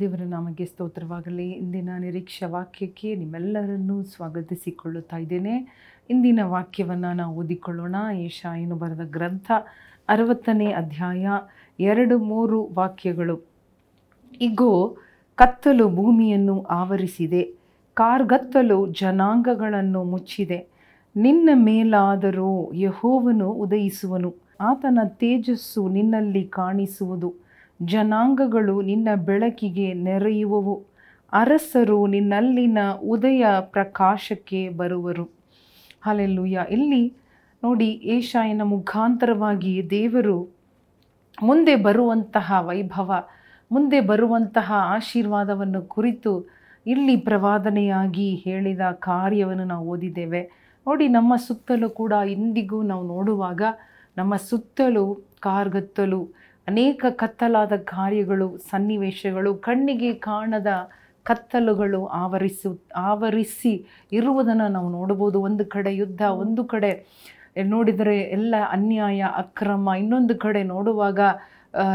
ದೇವರ ನಾಮಕ್ಕೆ ಸ್ತೋತ್ರವಾಗಲಿ. ಇಂದಿನ ನಿರೀಕ್ಷಾ ವಾಕ್ಯಕ್ಕೆ ನಿಮ್ಮೆಲ್ಲರನ್ನೂ ಸ್ವಾಗತಿಸಿಕೊಳ್ಳುತ್ತಾ ಇದ್ದೇನೆ. ಇಂದಿನ ವಾಕ್ಯವನ್ನು ನಾವು ಓದಿಕೊಳ್ಳೋಣ. ಏಷಾಯನು ಬರೆದ ಗ್ರಂಥ ಅರವತ್ತನೇ ಅಧ್ಯಾಯ ಎರಡು ಮೂರು ವಾಕ್ಯಗಳು. ಇಗೋ, ಕತ್ತಲು ಭೂಮಿಯನ್ನು ಆವರಿಸಿದೆ. ಕಾರ್ಗತ್ತಲು ಜನಾಂಗಗಳನ್ನು ಮುಚ್ಚಿದೆ. ನಿನ್ನ ಮೇಲಾದರೂ ಯಹೋವನು ಉದಯಿಸುವನು. ಆತನ ತೇಜಸ್ಸು ನಿನ್ನಲ್ಲಿ ಕಾಣಿಸುವುದು. ಜನಾಂಗಗಳು ನಿನ್ನ ಬೆಳಕಿಗೆ ನೆರೆಯುವವು. ಅರಸರು ನಿನ್ನಲ್ಲಿನ ಉದಯ ಪ್ರಕಾಶಕ್ಕೆ ಬರುವರು. ಹಾಲೆಲ್ಲೂಯ. ಇಲ್ಲಿ ನೋಡಿ ಏಷಾಯನ ಮುಖಾಂತರವಾಗಿ ದೇವರು ಮುಂದೆ ಬರುವಂತಹ ವೈಭವ, ಮುಂದೆ ಬರುವಂತಹ ಆಶೀರ್ವಾದವನ್ನು ಕುರಿತು ಇಲ್ಲಿ ಪ್ರವಾದನೆಯಾಗಿ ಹೇಳಿದ ಕಾರ್ಯವನ್ನು ನಾವು ಓದಿದ್ದೇವೆ. ನೋಡಿ ನಮ್ಮ ಸುತ್ತಲೂ ಕೂಡ ಇಂದಿಗೂ ನಾವು ನೋಡುವಾಗ ನಮ್ಮ ಸುತ್ತಲೂ ಕಾರ್ಗತ್ತಲು ಅನೇಕ ಕತ್ತಲಾದ ಕಾರ್ಯಗಳು, ಸನ್ನಿವೇಶಗಳು, ಕಣ್ಣಿಗೆ ಕಾಣದ ಕತ್ತಲುಗಳು ಆವರಿಸು, ಆವರಿಸಿ ಇರುವುದನ್ನು ನಾವು ನೋಡ್ಬೋದು ಒಂದು ಕಡೆ ಯುದ್ಧ, ಒಂದು ಕಡೆ ನೋಡಿದರೆ ಎಲ್ಲ ಅನ್ಯಾಯ, ಅಕ್ರಮ, ಇನ್ನೊಂದು ಕಡೆ ನೋಡುವಾಗ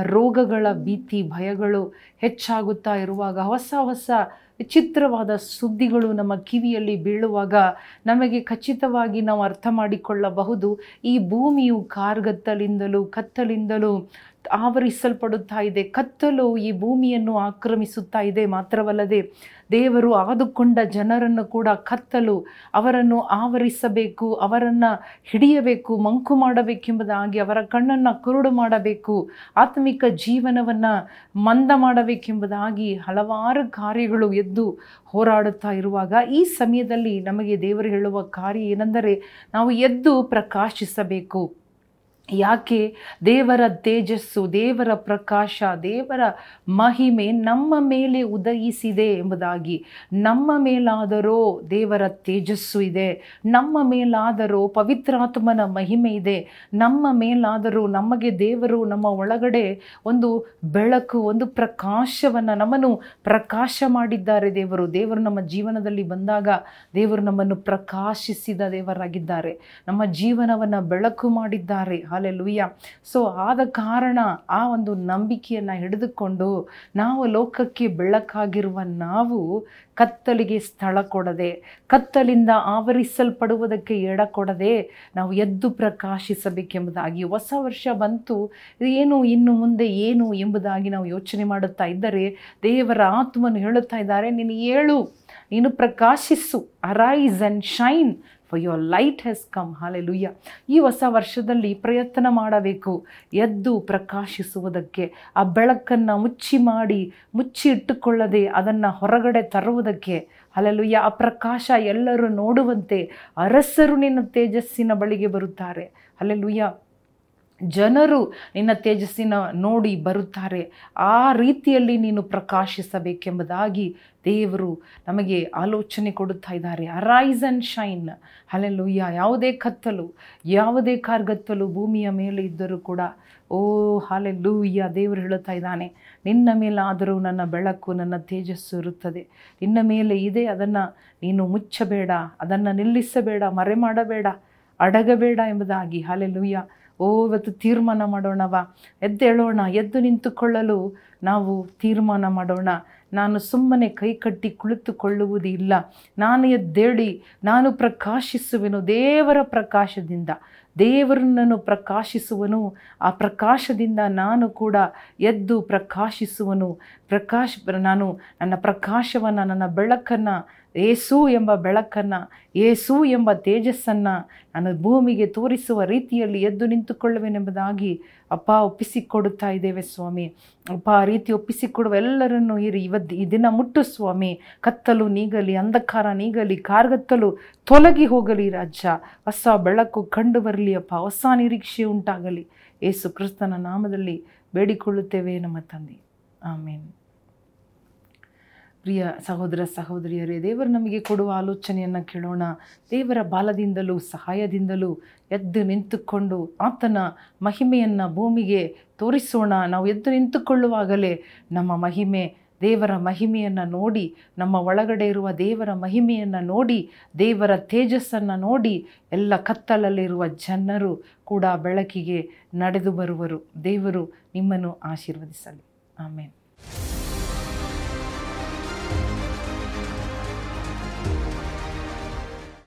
ರೋಗಗಳ ಭೀತಿ, ಭಯಗಳು ಹೆಚ್ಚಾಗುತ್ತಾ ಇರುವಾಗ, ಹೊಸ ಹೊಸ ವಿಚಿತ್ರವಾದ ಸುದ್ದಿಗಳು ನಮ್ಮ ಕಿವಿಯಲ್ಲಿ ಬೀಳುವಾಗ ನಮಗೆ ಖಚಿತವಾಗಿ ನಾವು ಅರ್ಥ ಮಾಡಿಕೊಳ್ಳಬಹುದು. ಈ ಭೂಮಿಯು ಕಾರ್ಗತ್ತಲಿಂದಲೂ ಕತ್ತಲಿಂದಲೂ ಆವರಿಸಲ್ಪಡುತ್ತಾ ಇದೆ. ಕತ್ತಲು ಈ ಭೂಮಿಯನ್ನು ಆಕ್ರಮಿಸುತ್ತಾ ಇದೆ ಮಾತ್ರವಲ್ಲದೆ ದೇವರು ಆದುಕೊಂಡ ಜನರನ್ನು ಕೂಡ ಕತ್ತಲು, ಅವರನ್ನು ಆವರಿಸಬೇಕು, ಅವರನ್ನು ಹಿಡಿಯಬೇಕು, ಮಂಕು ಮಾಡಬೇಕೆಂಬುದಾಗಿ ಅವರ ಕಣ್ಣನ್ನು ಕುರುಡು ಮಾಡಬೇಕು, ಆತ್ಮಿಕ ಜೀವನವನ್ನು ಮಂದ ಮಾಡಬೇಕೆಂಬುದಾಗಿ ಹಲವಾರು ಕಾರ್ಯಗಳು ಎದ್ದು ಹೋರಾಡುತ್ತಾ ಇರುವಾಗ ಈ ಸಮಯದಲ್ಲಿ ನಮಗೆ ದೇವರು ಹೇಳುವ ಕಾರ್ಯ ಏನೆಂದರೆ ನಾವು ಎದ್ದು ಪ್ರಕಾಶಿಸಬೇಕು. ಯಾಕೆ ದೇವರ ತೇಜಸ್ಸು, ದೇವರ ಪ್ರಕಾಶ, ದೇವರ ಮಹಿಮೆ ನಮ್ಮ ಮೇಲೆ ಉದಯಿಸಿದೆ ಎಂಬುದಾಗಿ. ನಮ್ಮ ಮೇಲಾದರೋ ದೇವರ ತೇಜಸ್ಸು ಇದೆ. ನಮ್ಮ ಮೇಲಾದರೋ ಪವಿತ್ರಾತ್ಮನ ಮಹಿಮೆ ಇದೆ. ನಮ್ಮ ಮೇಲಾದರೂ ನಮಗೆ ದೇವರು ನಮ್ಮ ಒಳಗಡೆ ಒಂದು ಬೆಳಕು, ಒಂದು ಪ್ರಕಾಶವನ್ನು ನಮ್ಮನ್ನು ಪ್ರಕಾಶ ಮಾಡಿದ್ದಾರೆ ದೇವರು. ದೇವರು ನಮ್ಮ ಜೀವನದಲ್ಲಿ ಬಂದಾಗ ದೇವರು ನಮ್ಮನ್ನು ಪ್ರಕಾಶಿಸಿದ ದೇವರಾಗಿದ್ದಾರೆ. ನಮ್ಮ ಜೀವನವನ್ನು ಬೆಳಕು ಮಾಡಿದ್ದಾರೆ. ಹಾಲೆಲುಯ್ಯ. ಸೊ ಆದ ಕಾರಣ ಆ ಒಂದು ನಂಬಿಕೆಯನ್ನು ಹಿಡಿದುಕೊಂಡು ನಾವು ಲೋಕಕ್ಕೆ ಬೆಳಕಾಗಿರುವ ನಾವು ಕತ್ತಲಿಗೆ ಸ್ಥಳ ಕೊಡದೆ, ಕತ್ತಲಿಂದ ಆವರಿಸಲ್ಪಡುವುದಕ್ಕೆ ಎಡ ಕೊಡದೆ ನಾವು ಎದ್ದು ಪ್ರಕಾಶಿಸಬೇಕೆಂಬುದಾಗಿ ಹೊಸ ವರ್ಷ ಬಂತು. ಏನು ಇನ್ನು ಮುಂದೆ ಏನು ಎಂಬುದಾಗಿ ನಾವು ಯೋಚನೆ ಮಾಡುತ್ತಾ ಇದ್ದರೆ, ದೇವರ ಆತ್ಮನು ಹೇಳುತ್ತಾ ಇದ್ದಾರೆ, ನೀನು ಏಳು, ನೀನು ಪ್ರಕಾಶಿಸು arise and shine for your light has come hallelujah ಈ ಹೊಸ ವರ್ಷದಲ್ಲಿ ಪ್ರಯತ್ನ ಮಾಡಬೇಕು. ಎದ್ದು ಪ್ರಕಾಶಿಸುವುದಕ್ಕೆ, ಆ ಬೆಳಕನ್ನು ಮುಚ್ಚಿ ಮಾಡಿ, ಮುಚ್ಚಿ ಇಟ್ಟುಕೊಳ್ಳದೆ ಅದನ್ನು ಹೊರಗಡೆ ತರುವುದಕ್ಕೆ. ಅಲ್ಲೆಲುಯ್ಯ ಆ ಪ್ರಕಾಶ ಎಲ್ಲರೂ ನೋಡುವಂತೆ ಅರಸರು ನಿನ್ನ ತೇಜಸ್ಸಿನ ಬಳಿಗೆ ಬರುತ್ತಾರೆ. ಅಲ್ಲೆಲುಯ್ಯ ಜನರು ನಿನ್ನ ತೇಜಸ್ಸಿನ ನೋಡಿ ಬರುತ್ತಾರೆ. ಆ ರೀತಿಯಲ್ಲಿ ನೀನು ಪ್ರಕಾಶಿಸಬೇಕೆಂಬುದಾಗಿ ದೇವರು ನಮಗೆ ಆಲೋಚನೆ ಕೊಡುತ್ತಾ ಇದ್ದಾರೆ. ಅರೈಸ್ ಆ್ಯಂಡ್ ಶೈನ್ ಅಲ್ಲೆಲ್ಲೂಯ್ಯ ಯಾವುದೇ ಕತ್ತಲು, ಯಾವುದೇ ಕಾರ್ಗತ್ತಲು ಭೂಮಿಯ ಮೇಲೆ ಇದ್ದರೂ ಕೂಡ, ಓ ಹಾಲೆಲ್ಲೂಯ್ಯ ದೇವರು ಹೇಳುತ್ತಾ ಇದ್ದಾನೆ, ನಿನ್ನ ಮೇಲಾದರೂ ನನ್ನ ಬೆಳಕು, ನನ್ನ ತೇಜಸ್ಸು ಇರುತ್ತದೆ. ನಿನ್ನ ಮೇಲೆ ಇದೆ, ಅದನ್ನು ನೀನು ಮುಚ್ಚಬೇಡ, ಅದನ್ನು ನಿಲ್ಲಿಸಬೇಡ ಮರೆ ಮಾಡಬೇಡ ಅಡಗಬೇಡ ಎಂಬುದಾಗಿ. ಹಾಲೆಲ್ಲುಯ್ಯ ಓ, ಇವತ್ತು ತೀರ್ಮಾನ ಮಾಡೋಣವ? ಎದ್ದೇಳೋಣ ಎದ್ದು ನಿಂತುಕೊಳ್ಳಲು ನಾವು ತೀರ್ಮಾನ ಮಾಡೋಣ. ನಾನು ಸುಮ್ಮನೆ ಕೈಕಟ್ಟಿ ಕುಳಿತುಕೊಳ್ಳುವುದು ಇಲ್ಲ. ನಾನು ಎದ್ದೇಳಿ, ನಾನು ಪ್ರಕಾಶಿಸುವೆನು ದೇವರ ಪ್ರಕಾಶದಿಂದ. ದೇವರನ್ನು ಪ್ರಕಾಶಿಸುವನು, ಆ ಪ್ರಕಾಶದಿಂದ ನಾನು ಕೂಡ ಎದ್ದು ಪ್ರಕಾಶಿಸುವನು. ಪ್ರಕಾಶ, ನಾನು ನನ್ನ ಪ್ರಕಾಶವನ್ನು, ನನ್ನ ಬೆಳಕನ್ನು, ಏಸು ಎಂಬ ಬೆಳಕನ್ನು, ಏಸು ಎಂಬ ತೇಜಸ್ಸನ್ನು ನಾನು ಭೂಮಿಗೆ ತೋರಿಸುವ ರೀತಿಯಲ್ಲಿ ಎದ್ದು ನಿಂತುಕೊಳ್ಳುವೆನೆಂಬುದಾಗಿ ಅಪ್ಪ ಒಪ್ಪಿಸಿಕೊಡುತ್ತಾ ಇದ್ದೇವೆ ಸ್ವಾಮಿ. ಅಪ್ಪ, ಆ ರೀತಿ ಒಪ್ಪಿಸಿಕೊಡುವ ಎಲ್ಲರನ್ನೂ ಇರಿ. ಇವತ್ತು ಈ ದಿನ ಮುಟ್ಟು ಸ್ವಾಮಿ. ಕತ್ತಲು ನೀಗಲಿ, ಅಂಧಕಾರ ನೀಗಲಿ, ಕಾರ್ಗತ್ತಲು ತೊಲಗಿ ಹೋಗಲಿ ರಾಜ್ಯ. ಹೊಸ ಬೆಳಕು ಕಂಡು ಬರಲಿ ಅಪ್ಪ ಹೊಸ ನಿರೀಕ್ಷೆ ಉಂಟಾಗಲಿ. ಏಸು ಕ್ರಿಸ್ತನ ನಾಮದಲ್ಲಿ ಬೇಡಿಕೊಳ್ಳುತ್ತೇವೆ ನಮ್ಮ ತಂದೆ. ಆಮೇನ್. ಪ್ರಿಯ ಸಹೋದರ ಸಹೋದರಿಯರೇ, ದೇವರು ನಮಗೆ ಕೊಡುವ ಆಲೋಚನೆಯನ್ನು ಕೇಳೋಣ. ದೇವರ ಬಾಲದಿಂದಲೂ ಸಹಾಯದಿಂದಲೂ ಎದ್ದು ನಿಂತುಕೊಂಡು ಆತನ ಮಹಿಮೆಯನ್ನು ಭೂಮಿಗೆ ತೋರಿಸೋಣ. ನಾವು ಎದ್ದು ನಿಂತುಕೊಳ್ಳುವಾಗಲೇ ನಮ್ಮ ಮಹಿಮೆ ದೇವರ ಮಹಿಮೆಯನ್ನು ನೋಡಿ, ನಮ್ಮ ಒಳಗಡೆ ಇರುವ ದೇವರ ಮಹಿಮೆಯನ್ನು ನೋಡಿ, ದೇವರ ತೇಜಸ್ಸನ್ನು ನೋಡಿ ಎಲ್ಲ ಕತ್ತಲಲ್ಲಿರುವ ಜನರು ಕೂಡ ಬೆಳಕಿಗೆ ನಡೆದು ಬರುವರು. ದೇವರು ನಿಮ್ಮನ್ನು ಆಶೀರ್ವದಿಸಲಿ. ಆಮೇಲೆ